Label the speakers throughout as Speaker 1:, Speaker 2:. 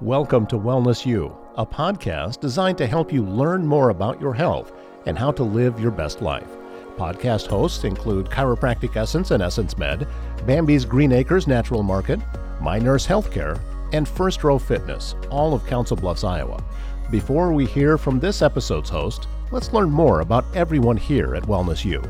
Speaker 1: Welcome to Wellness U, a podcast designed to help you learn more about your health and how to live your best life. Podcast hosts include Chiropractic Essence and Essence Med, Bambi's Green Acres Natural Market, My Nurse Healthcare, and First Row Fitness, all of Council Bluffs, Iowa. Before we hear from this episode's host, let's learn more about everyone here at Wellness U.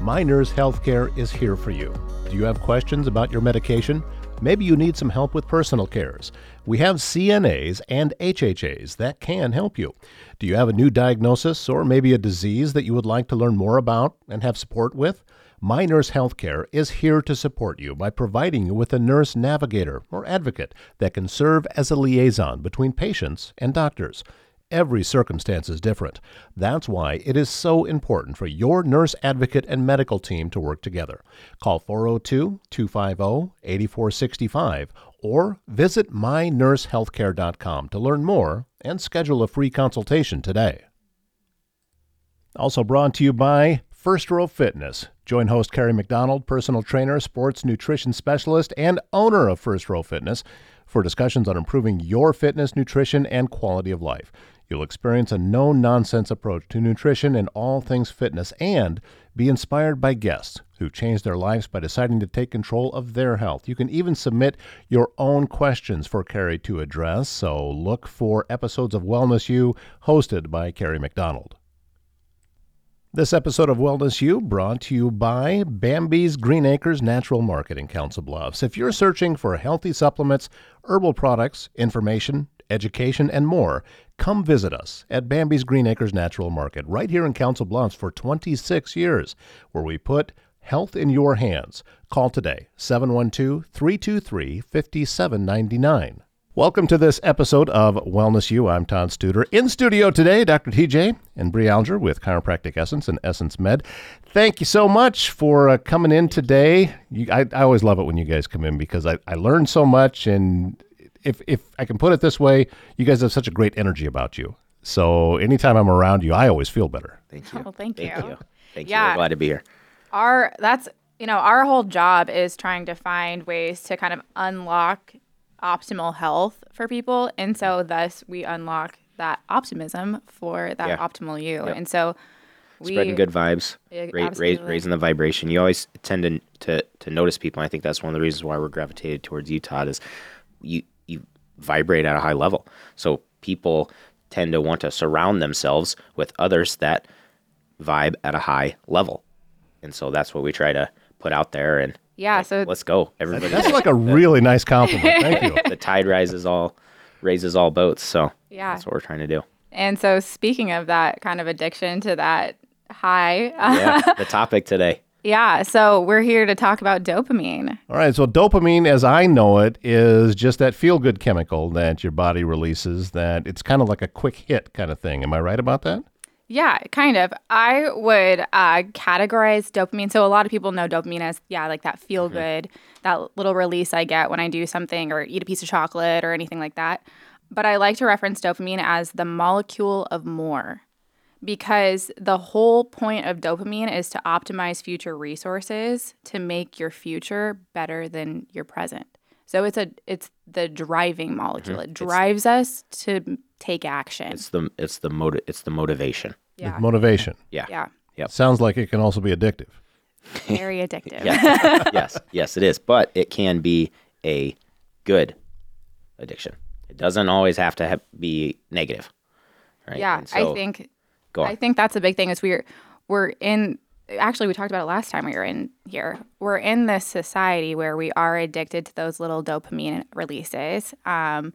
Speaker 1: My Nurse Healthcare is here for you. Do you have questions about your medication? Maybe you need some help with personal cares. We have CNAs and HHAs that can help you. Do you have a new diagnosis or maybe a disease that you would like to learn more about and have support with? My Nurse Healthcare is here to support you by providing you with a nurse navigator or advocate that can serve as a liaison between patients and doctors. Every circumstance is different. That's why it is so important for your nurse advocate and medical team to work together. Call 402 250 8465 or visit mynursehealthcare.com to learn more and schedule a free consultation today. Also brought to you by First Row Fitness. Join host Carrie McDonald, personal trainer, sports nutrition specialist, and owner of First Row Fitness for discussions on improving your fitness, nutrition, and quality of life. You'll experience a no nonsense approach to nutrition and all things fitness and be inspired by guests who changed their lives by deciding to take control of their health. You can even submit your own questions for Carrie to address, so look for episodes of Wellness U hosted by Carrie McDonald. This episode of Wellness U brought to you by Bambi's Green Acres Natural Market in Council Bluffs. If you're searching for healthy supplements, herbal products, information, education, and more, come visit us at Bambi's Green Acres Natural Market right here in Council Bluffs for 26 years, where we put health in your hands. Call today 712 323 5799. Welcome to this episode of Wellness U. I'm Todd Studer. In studio today, Dr. TJ and Bre Alger with Chiropractic Essence and Essence Med. Thank you so much for uh, coming in today. You, I, I always love it when you guys come in because I, I learn so much and if if I can put it this way, you guys have such a great energy about you. So anytime I'm around you, I always feel better.
Speaker 2: Thank oh, you.
Speaker 3: Oh, thank,
Speaker 2: Thank
Speaker 3: you.
Speaker 2: you. Thank
Speaker 3: Yeah.
Speaker 2: you. We're glad to be here.
Speaker 3: Our that's you know our whole job is trying to find ways to kind of unlock optimal health for people, and so thus we unlock that optimism for that
Speaker 2: Yeah.
Speaker 3: optimal you.
Speaker 2: Yep.
Speaker 3: And so we
Speaker 2: Spreading good vibes,
Speaker 3: Yeah,
Speaker 2: ra- ra- raising the vibration. You always tend to, to to notice people. I think that's one of the reasons why we're gravitated towards you, Todd. Is you you vibrate at a high level, so people tend to want to surround themselves with others that vibe at a high level, and so that's what we try to put out there. And
Speaker 3: Yeah, so
Speaker 2: let's go, everybody.
Speaker 1: That's like a really nice compliment. Thank you.
Speaker 2: the tide rises all raises all boats. So
Speaker 3: Yeah.
Speaker 2: that's what we're trying to do.
Speaker 3: and so speaking of that kind of addiction to that high,
Speaker 2: Yeah, the topic today.
Speaker 3: Yeah. So we're here to talk about dopamine.
Speaker 1: All right, so dopamine, as I know it, is just that feel good chemical that your body releases, that it's kind of like a quick hit kind of thing. Am I right about that?
Speaker 3: Yeah, kind of. I would uh, categorize dopamine. So a lot of people know dopamine as yeah, like that feel good, that little release I get when I do something or eat a piece of chocolate or anything like that. But I like to reference dopamine as the molecule of more because the whole point of dopamine is to optimize future resources to make your future better than your present. So it's a it's the driving molecule. Mm-hmm. It drives us to take action.
Speaker 2: It's the it's the motive it's the motivation.
Speaker 3: yeah.
Speaker 1: Motivation.
Speaker 2: Yeah.
Speaker 3: yeah.
Speaker 1: Sounds like it can also be addictive.
Speaker 3: Very addictive.
Speaker 2: Yeah. yes. Yes, it is. But it can be a good addiction. It doesn't always have to have, be negative. Right.
Speaker 3: Yeah,
Speaker 2: so-
Speaker 3: I think
Speaker 2: Go on.
Speaker 3: I think that's a big thing is we're we're in actually we talked about it last time we were in here. We're in this society where we are addicted to those little dopamine releases um,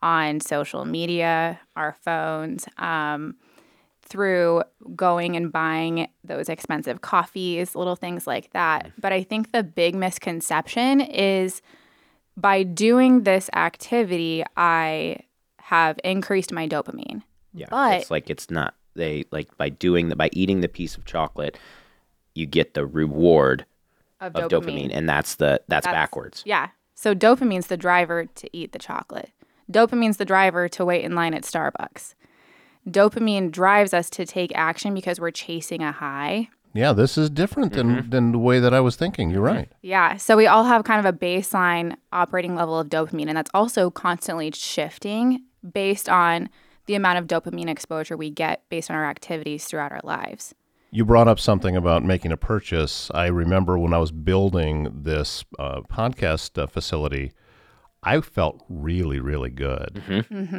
Speaker 3: on social media, our phones, um, through going and buying those expensive coffees, little things like that. But I think the big misconception is by doing this activity, I have increased my dopamine.
Speaker 2: yeah.
Speaker 3: but-
Speaker 2: it's like it's not they like by doing the by eating the piece of chocolate, you get the reward
Speaker 3: Of,
Speaker 2: of dopamine, and that's the that's,
Speaker 3: That's-
Speaker 2: backwards.
Speaker 3: Yeah. So dopamine's the driver to eat the chocolate. Dopamine's the driver to wait in line at Starbucks. Dopamine drives us to take action because we're chasing a high.
Speaker 1: yeah, this is different than, mm-hmm. than the way that I was thinking. You're mm-hmm. right.
Speaker 3: Yeah. So we all have kind of a baseline operating level of dopamine, and that's also constantly shifting based on the amount of dopamine exposure we get based on our activities throughout our lives.
Speaker 1: You brought up something about making a purchase. I remember when I was building this uh, podcast uh, facility, I felt really, really good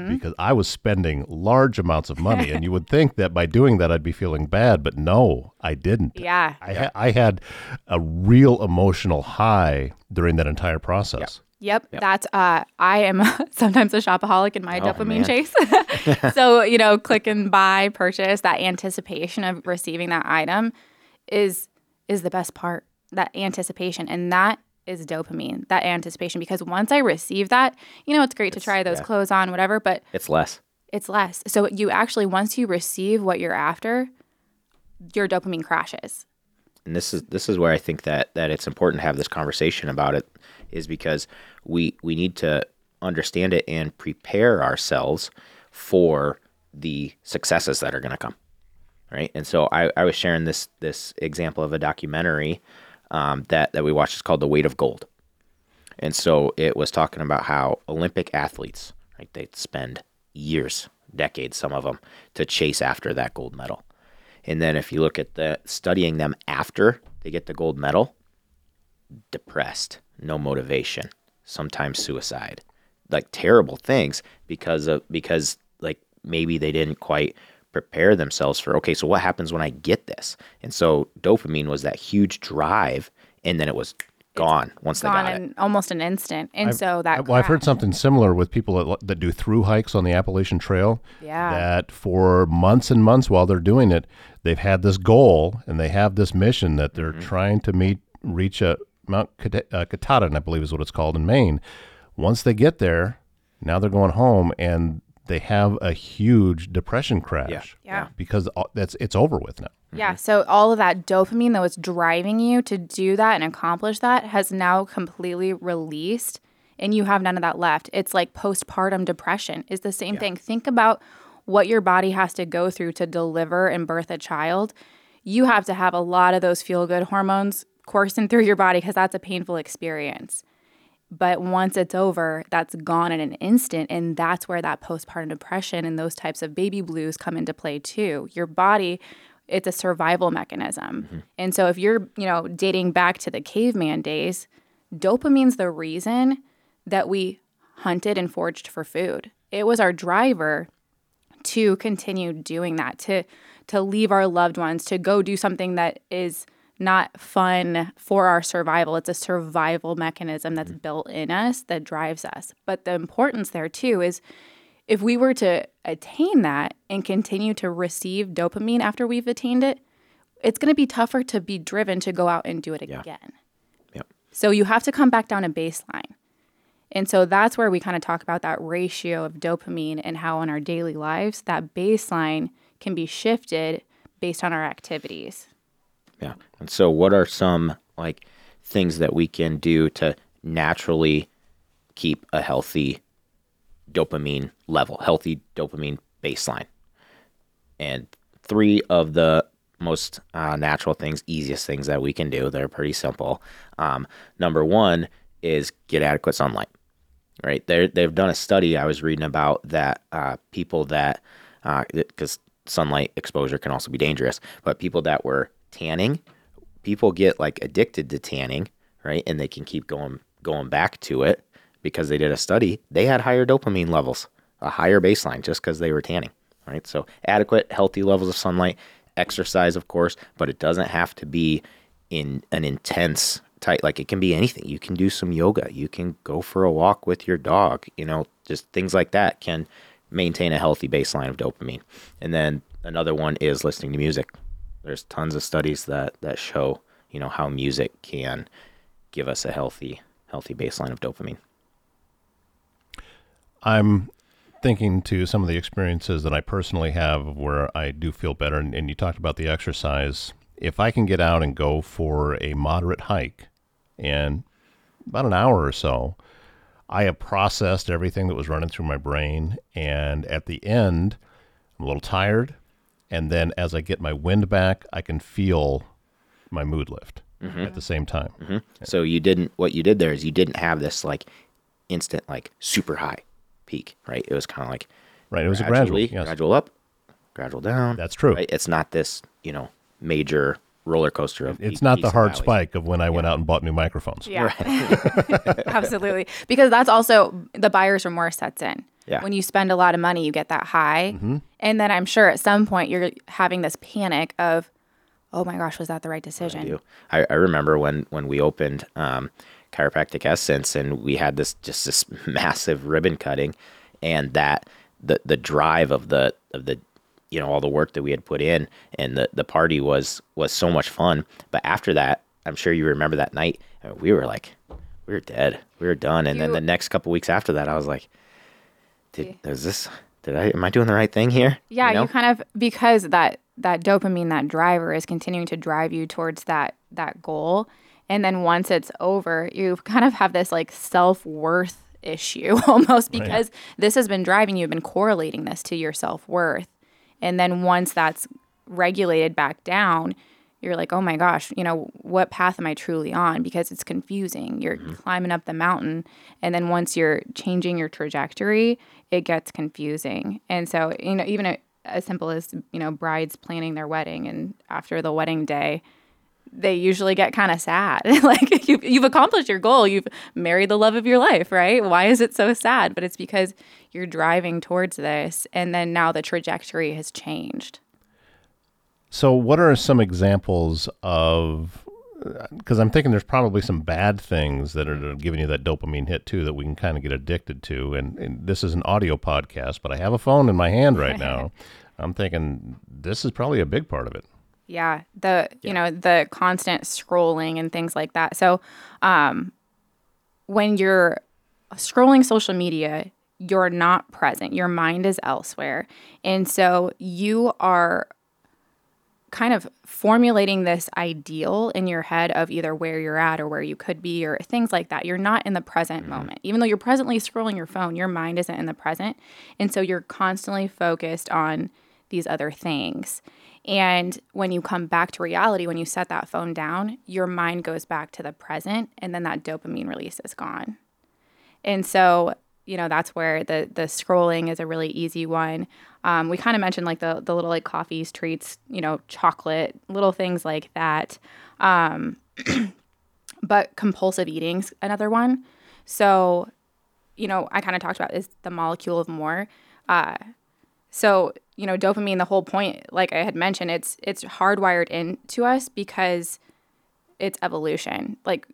Speaker 1: because I was spending large amounts of money. and you would think that by doing that, I'd be feeling bad, but no, I didn't.
Speaker 3: Yeah.
Speaker 1: I, ha- I had a real emotional high during that entire process.
Speaker 3: Yep, that's uh I am sometimes a shopaholic in my
Speaker 2: Oh,
Speaker 3: dopamine
Speaker 2: man.
Speaker 3: chase. so, you know, click and buy, purchase, that anticipation of receiving that item is is the best part. That anticipation and that is dopamine, that anticipation because once I receive that, you know, it's great to try those
Speaker 2: yeah.
Speaker 3: clothes on whatever, but
Speaker 2: It's less.
Speaker 3: it's less. So you actually once you receive what you're after, your dopamine crashes.
Speaker 2: and this is this is where I think that that it's important to have this conversation about it is because we we need to understand it and prepare ourselves for the successes that are going to come right? And so I, I was sharing this this example of a documentary um, that that we watched. It's called the weight of gold. And so it was talking about how olympic athletes right they spend years decades some of them to chase after that gold medal. And then if you look at the studying them after they get the gold medal, depressed, no motivation, sometimes suicide, like terrible things because of because like maybe they didn't quite prepare themselves for okay, so what happens when I get this? And so dopamine was that huge drive, and then it was gone once they
Speaker 3: Gone
Speaker 2: got it.
Speaker 3: almost an instant. And so that
Speaker 1: I, well, I've heard something similar with people that, that do through hikes on the Appalachian Trail.
Speaker 3: Yeah.
Speaker 1: That for months and months while they're doing it, they've had this goal and they have this mission that they're
Speaker 2: Mm-hmm.
Speaker 1: trying to meet, reach a Mount Kata- uh, Katahdin, I believe is what it's called in Maine. Once they get there, now they're going home and they have a huge depression crash.
Speaker 3: Yeah.
Speaker 1: yeah. Because that's it's over with now.
Speaker 3: Yeah. So all of that dopamine that was driving you to do that and accomplish that has now completely released and you have none of that left. It's like postpartum depression is the same thing. Think about what your body has to go through to deliver and birth a child. You have to have a lot of those feel good hormones coursing through your body because that's a painful experience. But once it's over, that's gone in an instant. And that's where that postpartum depression and those types of baby blues come into play too. Your body, it's a survival mechanism. Mm-hmm. And so if you're, you know, dating back to the caveman days, dopamine's the reason that we hunted and foraged for food. It was our driver to continue doing that, to to leave our loved ones, to go do something that is not fun for our survival. It's a survival mechanism that's mm-hmm. built in us that drives us. But the importance there too is if we were to attain that and continue to receive dopamine after we've attained it, it's going to be tougher to be driven to go out and do it again.
Speaker 2: Yep.
Speaker 3: So you have to come back down to baseline. And so that's where we kind of talk about that ratio of dopamine and how in our daily lives that baseline can be shifted based on our activities.
Speaker 2: Yeah. And so, what are some like things that we can do to naturally keep a healthy dopamine level, healthy dopamine baseline? And three of the most uh, natural things, easiest things that we can do, they're pretty simple. Um, number one is get adequate sunlight. Right? They they've done a study I was reading about that uh, people that because sunlight exposure can also be dangerous, but people that were tanning, people get like addicted to tanning, right? And they can keep going going back to it because they did a study. They had higher dopamine levels, a higher baseline just because they were tanning, right? So adequate, healthy levels of sunlight, exercise, of course, but it doesn't have to be in an intense type. Like it can be anything. You can do some yoga. You can go for a walk with your dog. You know, just things like that can maintain a healthy baseline of dopamine. And then another one is listening to music. There's tons of studies that that show, you know, how music can give us a healthy healthy baseline of dopamine.
Speaker 1: I'm thinking to some of the experiences that I personally have where I do feel better, and, and you talked about the exercise. If I can get out and go for a moderate hike and about an hour or so, I have processed everything that was running through my brain. And at the end, I'm a little tired. And then as I get my wind back, I can feel my mood lift at the same time.
Speaker 2: So you didn't. What you did there is you didn't have this like instant like super high peak, right? It was kind of like
Speaker 1: Right. It was a gradual.
Speaker 2: gradually,
Speaker 1: Yes.
Speaker 2: gradual up, gradual down.
Speaker 1: That's true.
Speaker 2: Right? It's not this you know major roller coaster of
Speaker 1: It's not the hard
Speaker 2: valleys.
Speaker 1: spike of when I went out and bought new microphones.
Speaker 3: Yeah. Absolutely. Because that's also the buyer's remorse sets in.
Speaker 2: Yeah.
Speaker 3: When you spend a lot of money, you get that high.
Speaker 1: Mm-hmm.
Speaker 3: And then I'm sure at some point you're having this panic of, oh my gosh, was that the right decision?
Speaker 2: do. I, I remember when when we opened um, chiropractic essence and we had this just this massive ribbon cutting and that the the drive of the of the you know all the work that we had put in and the the party was was so much fun but after that i'm sure you remember that night uh, we were like we were dead we were done and then the next couple weeks after that i was like did is this did i am i doing the right thing here
Speaker 3: Yeah, you,
Speaker 2: know?
Speaker 3: kind of because that that dopamine, that driver is continuing to drive you towards that that goal. And then once it's over, you kind of have this like self-worth issue almost because this has been driving you, you've been correlating this to your self-worth. And then once that's regulated back down, you're like, oh my gosh, you know, what path am I truly on? Because it's confusing. You're mm-hmm. climbing up the mountain. And then once you're changing your trajectory, it gets confusing. And so, you know, even a, as simple as, you know, brides planning their wedding and after the wedding day, they usually get kind of sad. like you've, you've accomplished your goal. You've married the love of your life, right? Why is it so sad? But it's because you're driving towards this. And then now the trajectory has changed.
Speaker 1: So, what are some examples of? Because I'm thinking there's probably some bad things that are giving you that dopamine hit too that we can kind of get addicted to. And, and this is an audio podcast, but I have a phone in my hand right now. I'm thinking this is probably a big part of it.
Speaker 3: Yeah, the you know the constant scrolling and things like that. So, um, when you're scrolling social media, you're not present. Your mind is elsewhere, and so you are kind of formulating this ideal in your head of either where you're at or where you could be or things like that. You're not in the present mm-hmm. moment. Even though you're presently scrolling your phone, your mind isn't in the present. And so you're constantly focused on these other things. And when you come back to reality, when you set that phone down, your mind goes back to the present and then that dopamine release is gone. And so, you know, that's where the the scrolling is a really easy one. Um, we kind of mentioned like the the little like coffees, treats, you know, chocolate, little things like that. Um, but compulsive eating's another one. So, you know, I kind of talked about is the molecule of more. Uh, so, you know, dopamine, the whole point, like I had mentioned, it's it's hardwired into us because it's evolution. Like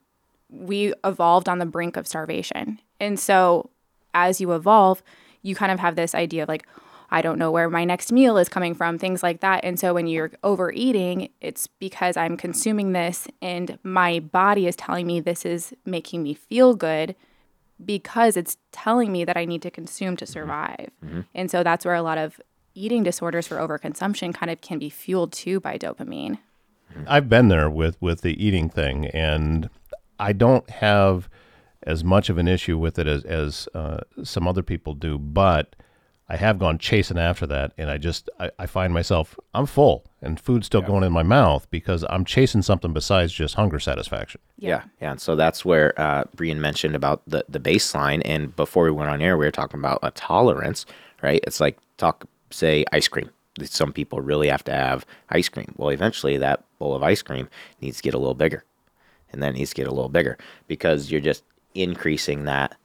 Speaker 3: we evolved on the brink of starvation. And so as you evolve, you kind of have this idea of like, I don't know where my next meal is coming from, things like that. And so when you're overeating, it's because I'm consuming this and my body is telling me this is making me feel good because it's telling me that I need to consume to mm-hmm. survive. Mm-hmm. And so that's where a lot of eating disorders for overconsumption kind of can be fueled too by dopamine. Mm-hmm.
Speaker 1: I've been there with with the eating thing, and I don't have as much of an issue with it as as uh, some other people do, but I have gone chasing after that, and I just I, I find myself I'm full and food's still going in my mouth because I'm chasing something besides just hunger satisfaction.
Speaker 2: Yeah, yeah. And so that's where uh, Brian mentioned about the the baseline. And before we went on air, we were talking about a tolerance, right? It's like talk say ice cream. Some people really have to have ice cream. Well, eventually that bowl of ice cream needs to get a little bigger, and then needs to get a little bigger because you're just increasing that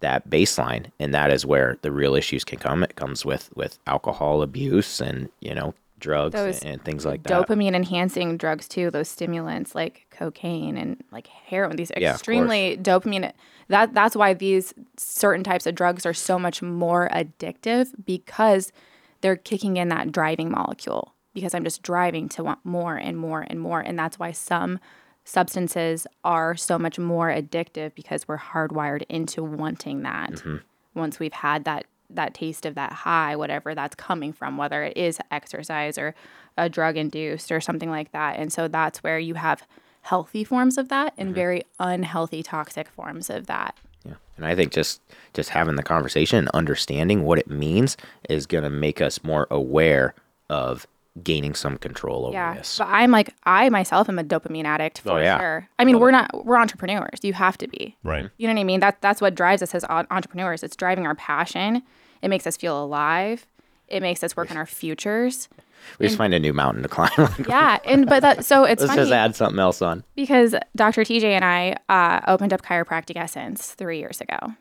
Speaker 2: that baseline, and that is where the real issues can come. It comes with with alcohol abuse and you know drugs and, and things like that.
Speaker 3: dopamine enhancing drugs too those stimulants like cocaine and like heroin these
Speaker 2: Yeah,
Speaker 3: extremely dopamine that that's why these certain types of drugs are so much more addictive because they're kicking in that driving molecule because i'm just driving to want more and more and more and that's why some substances are so much more addictive because we're hardwired into wanting that. Mm-hmm. Once we've had that that taste of that high whatever that's coming from whether it is exercise or a drug induced or something like that. And so that's where you have healthy forms of that and mm-hmm. very unhealthy toxic forms of that.
Speaker 2: Yeah. And I think just just having the conversation and understanding what it means is going to make us more aware of gaining some control over
Speaker 3: Yeah,
Speaker 2: this.
Speaker 3: but I'm like I myself am a dopamine addict for
Speaker 2: Oh, yeah.
Speaker 3: sure. I mean, we're not we're entrepreneurs. You have to be.
Speaker 1: Right.
Speaker 3: You know what I mean? That that's what drives us as entrepreneurs. It's driving our passion. It makes us feel alive. It makes us work on our futures.
Speaker 2: we just find a new mountain to climb.
Speaker 3: Yeah, and but that so it's
Speaker 2: Let's
Speaker 3: funny
Speaker 2: just add something else on.
Speaker 3: because Dr. TJ and I uh, opened up Chiropractic Essence three years ago,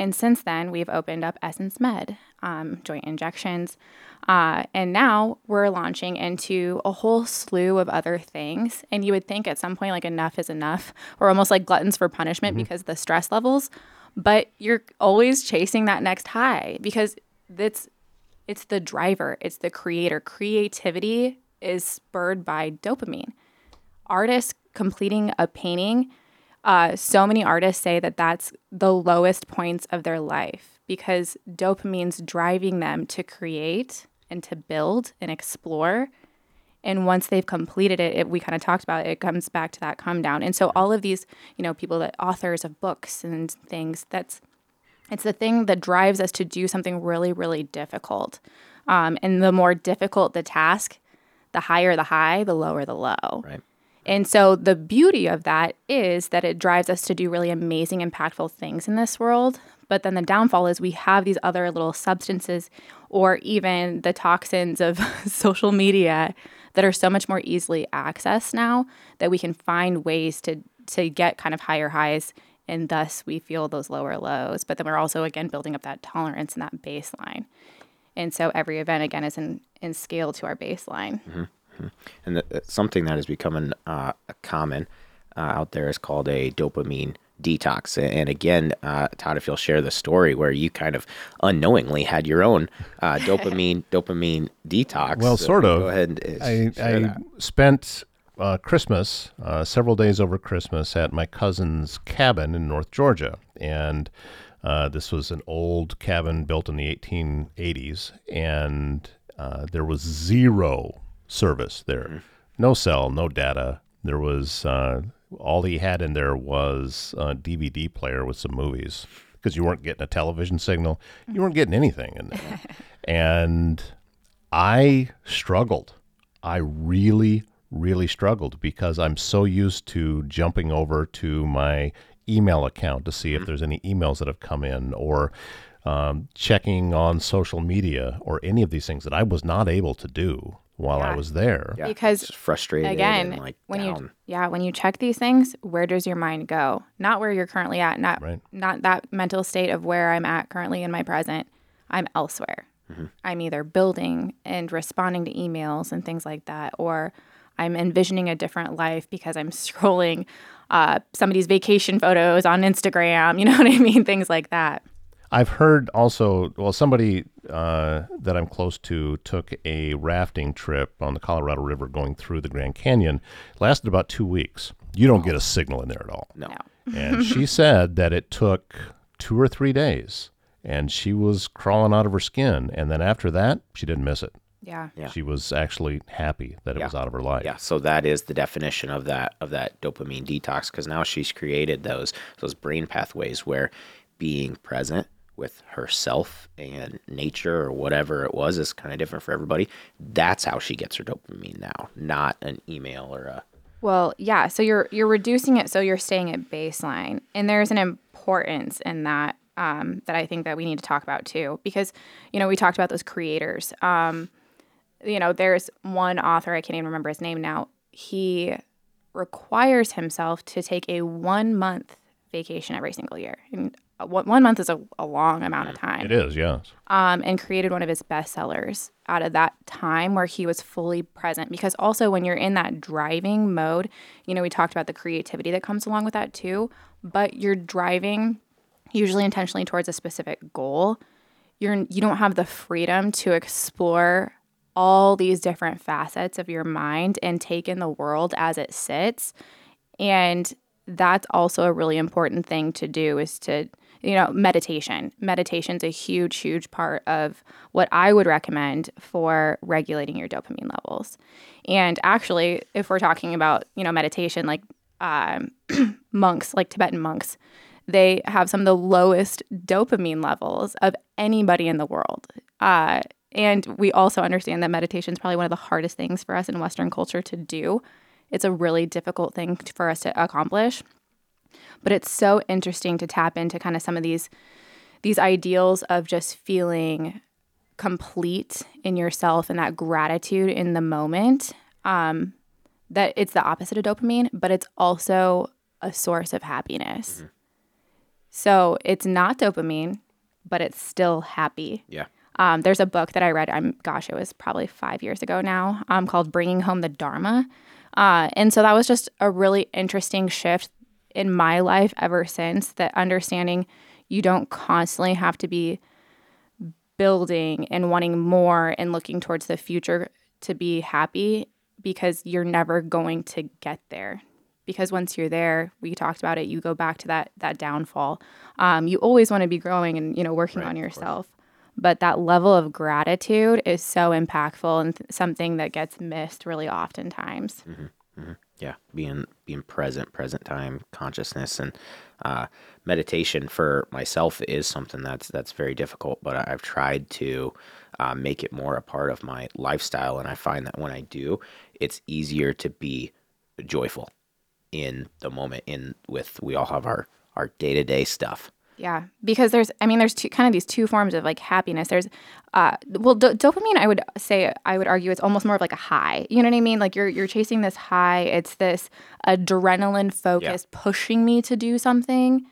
Speaker 3: and since then we've opened up Essence Med, um, joint injections, uh, and now we're launching into a whole slew of other things. And you would think at some point like enough is enough. We're almost like gluttons for punishment because of the stress levels, but you're always chasing that next high because it's it's the driver, it's the creator. Creativity is spurred by dopamine. Artists completing a painting, uh, so many artists say that that's the lowest points of their life because dopamine's driving them to create and to build and explore. And once they've completed it, it we kind of talked about it, it comes back to that come down. And so all of these, you know, people that authors of books and things, that's it's the thing that drives us to do something really, really difficult. Um, and the more difficult the task, the higher the high, the lower the low.
Speaker 2: Right.
Speaker 3: And so the beauty of that is that it drives us to do really amazing, impactful things in this world. But then the downfall is we have these other little substances or even the toxins of social media that are so much more easily accessed now that we can find ways to to get kind of higher highs and thus we feel those lower lows. But then we're also again building up that tolerance and that baseline. And so every event again is in, in scale to our baseline. Mm-hmm.
Speaker 2: And the, uh, something that is becoming uh, common uh, out there is called a dopamine detox. And again, uh, Todd, if you'll share the story where you kind of unknowingly had your own uh, dopamine dopamine detox.
Speaker 1: Well,
Speaker 2: So
Speaker 1: sort of.
Speaker 2: Go ahead and uh,
Speaker 1: I,
Speaker 2: share
Speaker 1: I
Speaker 2: that.
Speaker 1: spent uh, Christmas, uh, several days over Christmas, at my cousin's cabin in North Georgia. And uh, this was an old cabin built in the 1880s. And uh, there was zero service there no cell, no data. There was uh, all he had in there was a DVD player with some movies because you weren't getting a television signal. You weren't getting anything in there. and I struggled. I really, really struggled because I'm so used to jumping over to my email account to see if there's any emails that have come in or um, checking on social media or any of these things that I was not able to do while I was there.
Speaker 2: Yeah,
Speaker 3: because
Speaker 2: just frustrated
Speaker 3: again
Speaker 2: and like
Speaker 3: when you yeah when you check these things where does your mind go? Not where you're currently at not
Speaker 1: Right.
Speaker 3: not that mental state of where i'm at currently in my present. I'm elsewhere.
Speaker 2: Mm-hmm.
Speaker 3: i'm either building and responding to emails and things like that or i'm envisioning a different life because i'm scrolling uh, somebody's vacation photos on instagram you know what i mean? Things like that
Speaker 1: I've heard also, well, somebody uh, that I'm close to took a rafting trip on the Colorado River going through the Grand Canyon. It lasted about two weeks. You don't get a signal in there at all.
Speaker 2: No.
Speaker 3: no
Speaker 1: And she said that it took two or three days and she was crawling out of her skin. And then after that, she didn't miss it.
Speaker 3: yeah
Speaker 2: Yeah.
Speaker 1: She was actually happy that it
Speaker 2: Yeah.
Speaker 1: was out of her life.
Speaker 2: Yeah, so that is the definition of that of that dopamine detox because now she's created those those brain pathways where being present with herself and nature or whatever it was is kind of different for everybody. That's how she gets her dopamine now, not an email or a
Speaker 3: Well, yeah. So you're you're reducing it so you're staying at baseline, and there's an importance in that um, that I think that we need to talk about too, because you know we talked about those creators. Um, you know, there's one author I can't even remember his name now. He requires himself to take a one month vacation every single year, and uh, one one month is a, a long amount of time
Speaker 1: It is, yes.
Speaker 3: um, and created one of his bestsellers out of that time where he was fully present. Because also, when you're in that driving mode, you know, we talked about the creativity that comes along with that too, but you're driving usually intentionally towards a specific goal. You're, you don't have the freedom to explore all these different facets of your mind and take in the world as it sits. And that's also a really important thing to do is to, you know, meditation. Meditation's a huge, huge part of what I would recommend for regulating your dopamine levels. And actually, if we're talking about, you know, meditation, like um, monks, like Tibetan monks, they have some of the lowest dopamine levels of anybody in the world. Uh, And we also understand that meditation is probably one of the hardest things for us in Western culture to do. It's a really difficult thing for us to accomplish. But it's so interesting to tap into kind of some of these these ideals of just feeling complete in yourself and that gratitude in the moment. Um, that it's the opposite of dopamine, but it's also a source of happiness. Mm-hmm. So it's not dopamine, but it's still happy.
Speaker 2: Yeah.
Speaker 3: Um, there's a book that I read. I'm gosh, it was probably five years ago now. Um, called "Bringing Home the Dharma," uh, and so that was just a really interesting shift in my life ever since. That understanding you don't constantly have to be building and wanting more and looking towards the future to be happy because you're never going to get there. Because once you're there we talked about it you go back to that that downfall. Um, you always want to be growing and you know working right, on yourself but that level of gratitude is so impactful and th- something that gets missed really oftentimes
Speaker 2: mm-hmm, mm-hmm. yeah being being present present time consciousness and uh, meditation for myself is something that's that's very difficult but i've tried to uh, make it more a part of my lifestyle and i find that when i do it's easier to be joyful in the moment in with we all have our our day-to-day stuff
Speaker 3: yeah because there's i mean there's two kind of these two forms of like happiness there's uh well do- dopamine i would say i would argue it's almost more of like a high you know what i mean like you're you're chasing this high it's this adrenaline focus yeah. pushing me to do something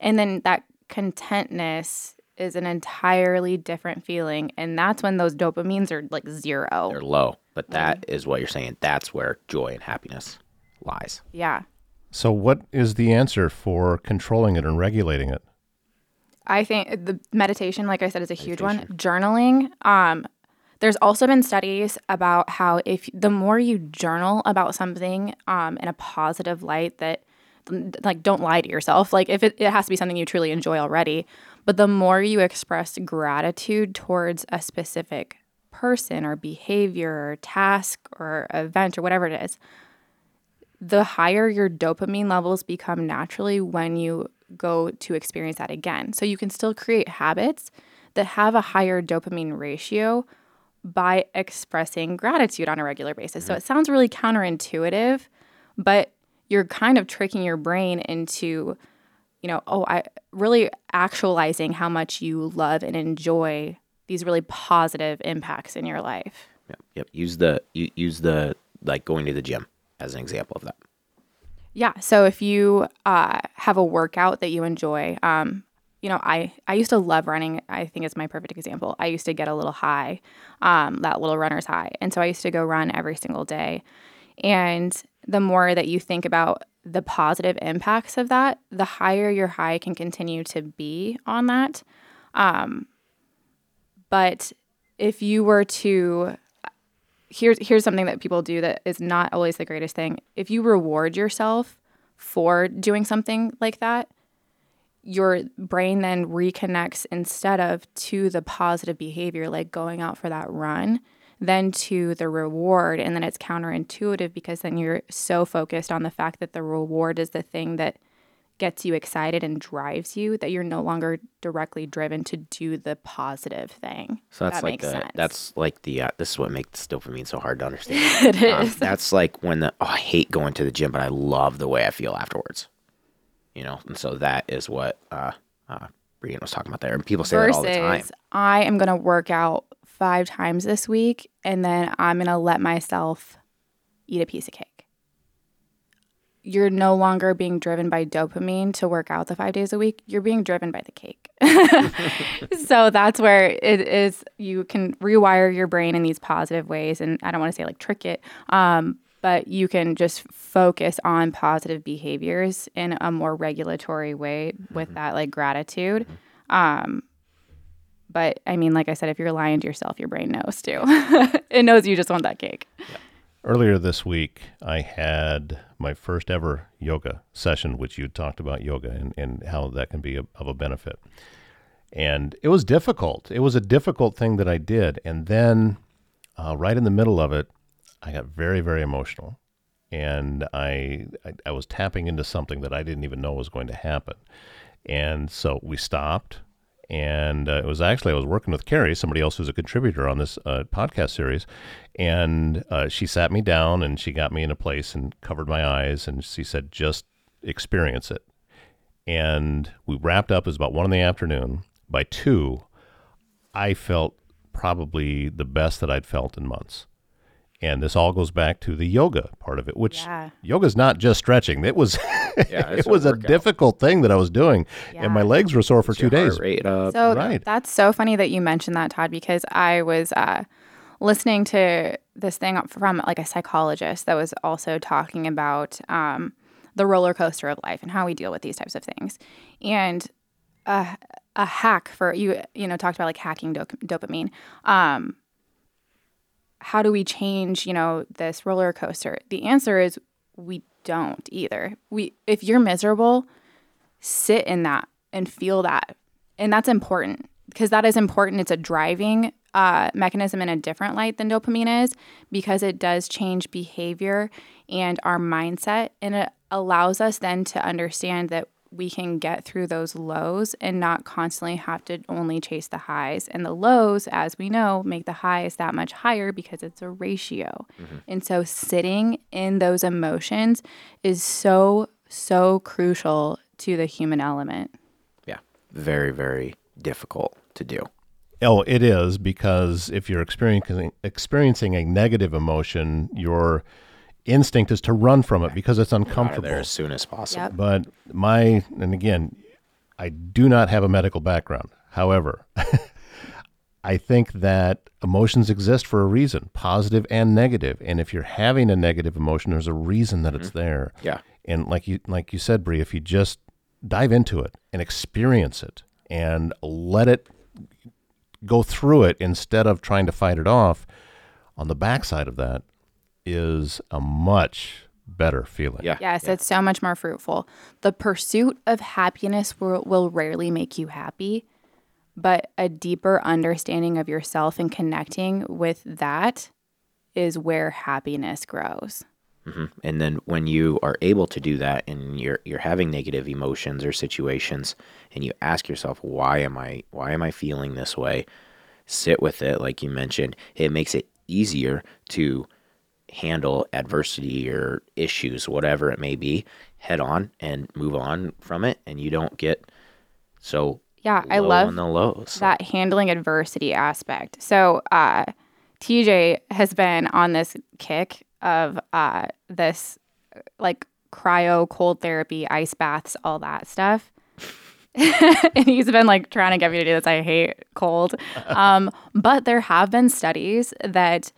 Speaker 3: and then that contentness is an entirely different feeling and that's when those dopamines are like zero
Speaker 2: they're low but that mm. is what you're saying that's where joy and happiness lies.
Speaker 3: Yeah.
Speaker 1: So, what is the answer for controlling it and regulating it?
Speaker 3: I think the meditation, like I said, is a huge one. Journaling. Um, there's also been studies about how if the more you journal about something um, in a positive light, that like don't lie to yourself. Like if it, it has to be something you truly enjoy already, but the more you express gratitude towards a specific person or behavior or task or event or whatever it is, the higher your dopamine levels become naturally when you go to experience that again. So you can still create habits that have a higher dopamine ratio by expressing gratitude on a regular basis. So mm-hmm. it sounds really counterintuitive, but you're kind of tricking your brain into, you know, oh, I really actualizing how much you love and enjoy these really positive impacts in your life.
Speaker 2: Yep. Yep. Use the use the like going to the gym as an example of that.
Speaker 3: Yeah. So if you uh, have a workout that you enjoy, um, you know, I, I used to love running. I think it's my perfect example. I used to get a little high, um, that little runner's high. And so I used to go run every single day. And the more that you think about the positive impacts of that, the higher your high can continue to be on that. Um, but if you were to here's here's something that people do that is not always the greatest thing. If you reward yourself for doing something like that, your brain then reconnects instead of to the positive behavior like going out for that run then to the reward and then it's counterintuitive because then you're so focused on the fact that the reward is the thing that gets you excited and drives you that you're no longer directly driven to do the positive thing.
Speaker 2: So that's
Speaker 3: that
Speaker 2: like
Speaker 3: the,
Speaker 2: that's like the uh, this is what makes dopamine so hard to understand.
Speaker 3: it um, is.
Speaker 2: That's like when the oh I hate going to the gym, but I love the way I feel afterwards. You know, and so that is what uh, uh, Brian was talking about there, and people say
Speaker 3: Versus,
Speaker 2: that all the time.
Speaker 3: I am going to work out five times this week, and then I'm going to let myself eat a piece of cake you're no longer being driven by dopamine to work out the five days a week. You're being driven by the cake. so that's where it is. You can rewire your brain in these positive ways. And I don't want to say like trick it, um, but you can just focus on positive behaviors in a more regulatory way with mm-hmm. that like gratitude. Um, but I mean, like I said, if you're lying to yourself, your brain knows too. it knows you just want that cake.
Speaker 1: Yeah. Earlier this week, I had my first ever yoga session, which you talked about yoga and, and how that can be a, of a benefit. And it was difficult. It was a difficult thing that I did. And then, uh, right in the middle of it, I got very, very emotional. And I, I, I was tapping into something that I didn't even know was going to happen. And so we stopped And uh, it was actually, I was working with Carrie, somebody else who's a contributor on this uh, podcast series. And uh, she sat me down and she got me in a place and covered my eyes. And she said, just experience it. And we wrapped up, it was about one in the afternoon. By two, I felt probably the best that I'd felt in months. And this all goes back to the yoga part of it, which
Speaker 3: Yeah.
Speaker 1: yoga's not just stretching. It was
Speaker 2: Yeah,
Speaker 1: it
Speaker 2: it's a
Speaker 1: was a
Speaker 2: workout.
Speaker 1: difficult thing that I was doing, and my legs were sore for two days.
Speaker 2: up.
Speaker 3: So
Speaker 1: Right.
Speaker 3: that's so funny that you mentioned that, Todd, because I was uh, listening to this thing from like a psychologist that was also talking about um, the roller coaster of life and how we deal with these types of things. And a, a hack for you, you know, talked about like hacking dop- dopamine. Um, how do we change, you know, this roller coaster? The answer is we don't either. We, if you're miserable, sit in that and feel that. And that's important because that is important. It's a driving uh, mechanism in a different light than dopamine is because it does change behavior and our mindset. And it allows us then to understand that we can get through those lows and not constantly have to only chase the highs. And the lows, as we know, make the highs that much higher because it's a ratio. Mm-hmm. And so sitting in those emotions is so, so crucial to the human element.
Speaker 2: yeah, very very difficult to do.
Speaker 1: Oh, it is because if you're experiencing experiencing a negative emotion, your instinct is to run from it because it's
Speaker 2: Out of
Speaker 1: uncomfortable.
Speaker 2: there as soon as possible.
Speaker 3: Yep.
Speaker 1: But my, and again, I do not have a medical background. However, I think that emotions exist for a reason, positive and negative. And if you're having a negative emotion, there's a reason that it's mm-hmm. there.
Speaker 2: Yeah.
Speaker 1: And like you, like you said, Bre, if you just dive into it and experience it and let it go through it instead of trying to fight it off, on the backside of that is a much better feeling.
Speaker 2: Yeah.
Speaker 3: Yes,
Speaker 2: yeah.
Speaker 3: it's so much more fruitful. The pursuit of happiness will, will rarely make you happy, but a deeper understanding of yourself and connecting with that is where happiness grows. Mm-hmm.
Speaker 2: And then when you are able to do that and you're you're having negative emotions or situations and you ask yourself why am I why am I feeling this way? Sit with it like you mentioned. It makes it easier to handle adversity or issues whatever it may be head on and move on from it and you don't get so
Speaker 3: Yeah, I love
Speaker 2: on the lows.
Speaker 3: that handling adversity aspect. So, uh, TJ has been on this kick of uh, this like cryo, cold therapy, ice baths, all that stuff. and he's been like trying to get me to do this. I hate cold. Um, but there have been studies that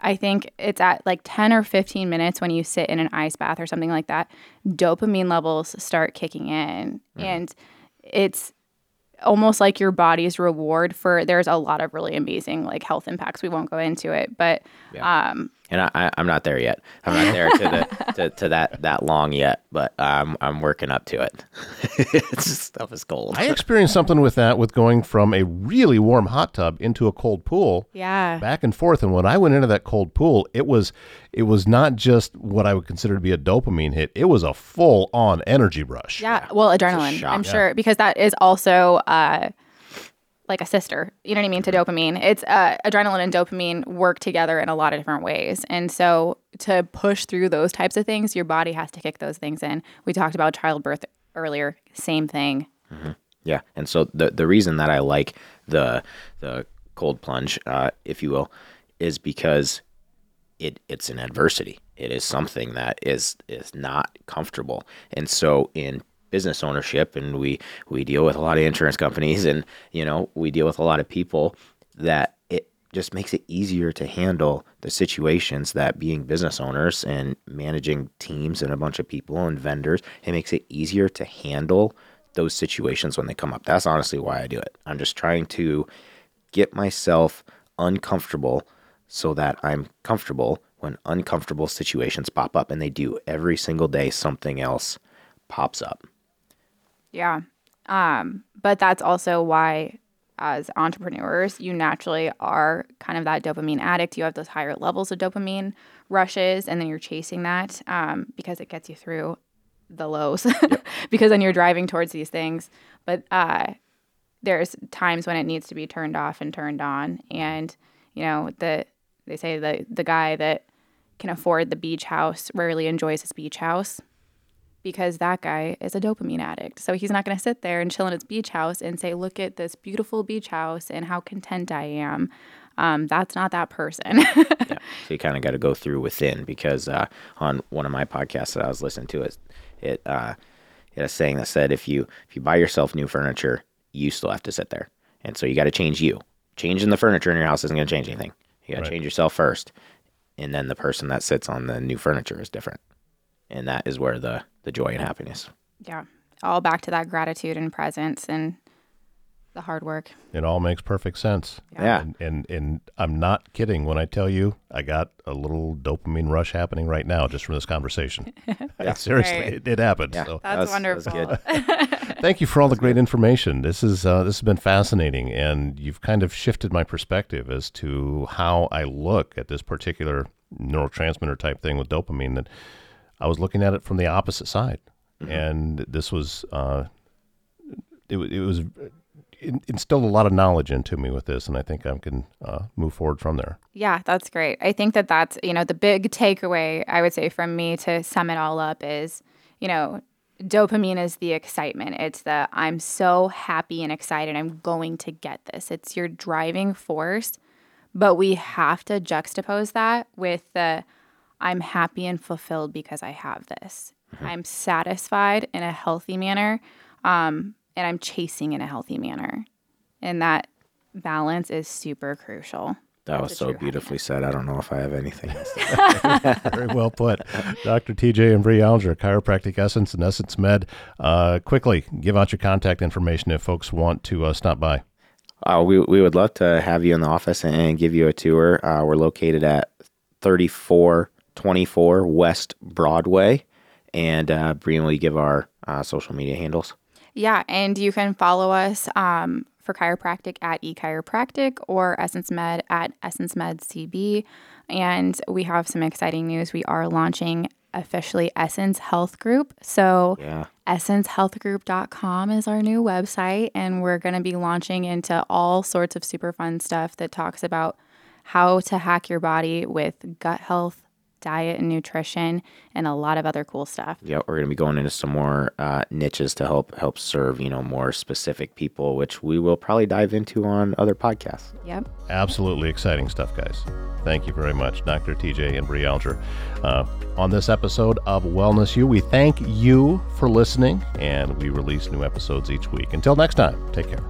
Speaker 3: I think it's at like 10 or 15 minutes when you sit in an ice bath or something like that, dopamine levels start kicking in. And it's almost like your body's reward for there's a lot of really amazing like health impacts. We won't go into it, but um
Speaker 2: and I, I, I'm not there yet. I'm not there to the to, to that that long yet, but I'm I'm working up to it. it's just stuff is cold.
Speaker 1: I experienced something with that with going from a really warm hot tub into a cold pool
Speaker 3: yeah.
Speaker 1: back and forth and when I went into that cold pool it was it was not just what I would consider to be a dopamine hit it was a full on energy rush
Speaker 3: Yeah, well, adrenaline. I'm sure because that is also uh, like a sister. You know what I mean to dopamine. It's uh, adrenaline and dopamine work together in a lot of different ways, and so to push through those types of things, your body has to kick those things in. We talked about childbirth earlier. Same thing.
Speaker 2: Yeah, and so the the reason that I like the the cold plunge, uh, if you will, is because it it's an adversity. It is something that is is not comfortable, and so in business ownership, and we we deal with a lot of insurance companies, and you know we deal with a lot of people that it just makes it easier to handle the situations that being business owners and managing teams and a bunch of people and vendors, it makes it easier to handle those situations when they come up. That's honestly why I do it. I'm just trying to get myself uncomfortable so that I'm comfortable when uncomfortable situations pop up and they do every single day something else pops up.
Speaker 3: Yeah. Um, but that's also why, as entrepreneurs, you naturally are kind of that dopamine addict. You have those higher levels of dopamine rushes, and then you're chasing that um, because it gets you through the lows, because then you're driving towards these things. But uh, there's times when it needs to be turned off and turned on. And, you know, the they say the the guy that can afford the beach house rarely enjoys his beach house because that guy is a dopamine addict. So he's not going to sit there and chill in his beach house and say, "Look at this beautiful beach house and how content I am." Um, that's not that person.
Speaker 2: yeah. So you kind of got to go through within because uh, on one of my podcasts that I was listening to, it it uh, it a saying that said if you if you buy yourself new furniture, you still have to sit there, and so you got to change you. Changing the furniture in your house isn't going to change anything. You got to right. change yourself first, and then the person that sits on the new furniture is different, and that is where the the joy and happiness.
Speaker 3: Yeah, all back to that gratitude and presence and the hard work.
Speaker 1: It all makes perfect sense.
Speaker 2: Yeah. yeah.
Speaker 1: And, and, and I'm not kidding when I tell you I got a little dopamine rush happening right now just from this conversation. yeah. Seriously, right. it, it, happened.
Speaker 3: Yeah. So. That's, wonderful. good.
Speaker 1: Thank you for all the great information. This is uh, this has been fascinating, and you've kind of shifted my perspective as to how I look at this particular neurotransmitter type thing with dopamine. That I was looking at it from the opposite side, mm-hmm. and this was. Uh, it, it was instilled a lot of knowledge into me with this, and I think I can uh, move forward from there.
Speaker 3: Yeah, that's great. I think that that's you know the big takeaway I would say from me to sum it all up is you know dopamine is the excitement. It's the I'm so happy and excited. I'm going to get this. It's your driving force, but we have to juxtapose that with the I'm happy and fulfilled because I have this. Mm-hmm. I'm satisfied in a healthy manner. Um, and I'm chasing in a healthy manner. And that balance is super crucial.
Speaker 2: That was so beautifully happiness. said. I don't know if I have anything else.
Speaker 1: Very well put. Dr. TJ and Bre Alger, Chiropractic Essence and Essence Med. Uh, quickly, give out your contact information if folks want to uh, stop by.
Speaker 2: Uh, we, we would love to have you in the office and, and give you a tour. Uh, we're located at 3424 West Broadway. And uh, Bre, will you give our uh, social media handles?
Speaker 3: Yeah, and you can follow us um, for chiropractic at echiropractic or Essence Med at Essence Med CB. And we have some exciting news. We are launching officially Essence Health Group. So yeah. essencehealthgroup.com is our new website and we're going to be launching into all sorts of super fun stuff that talks about how to hack your body with gut health, diet and nutrition, and a lot of other cool stuff.
Speaker 2: Yeah, we're going to be going into some more uh, niches to help help serve you know more specific people, which we will probably dive into on other podcasts.
Speaker 3: Yep.
Speaker 1: Absolutely exciting stuff, guys. Thank you very much, Dr. TJ and Bre Alger. Uh, on this episode of Wellness U, we thank you for listening, and we release new episodes each week. Until next time, take care.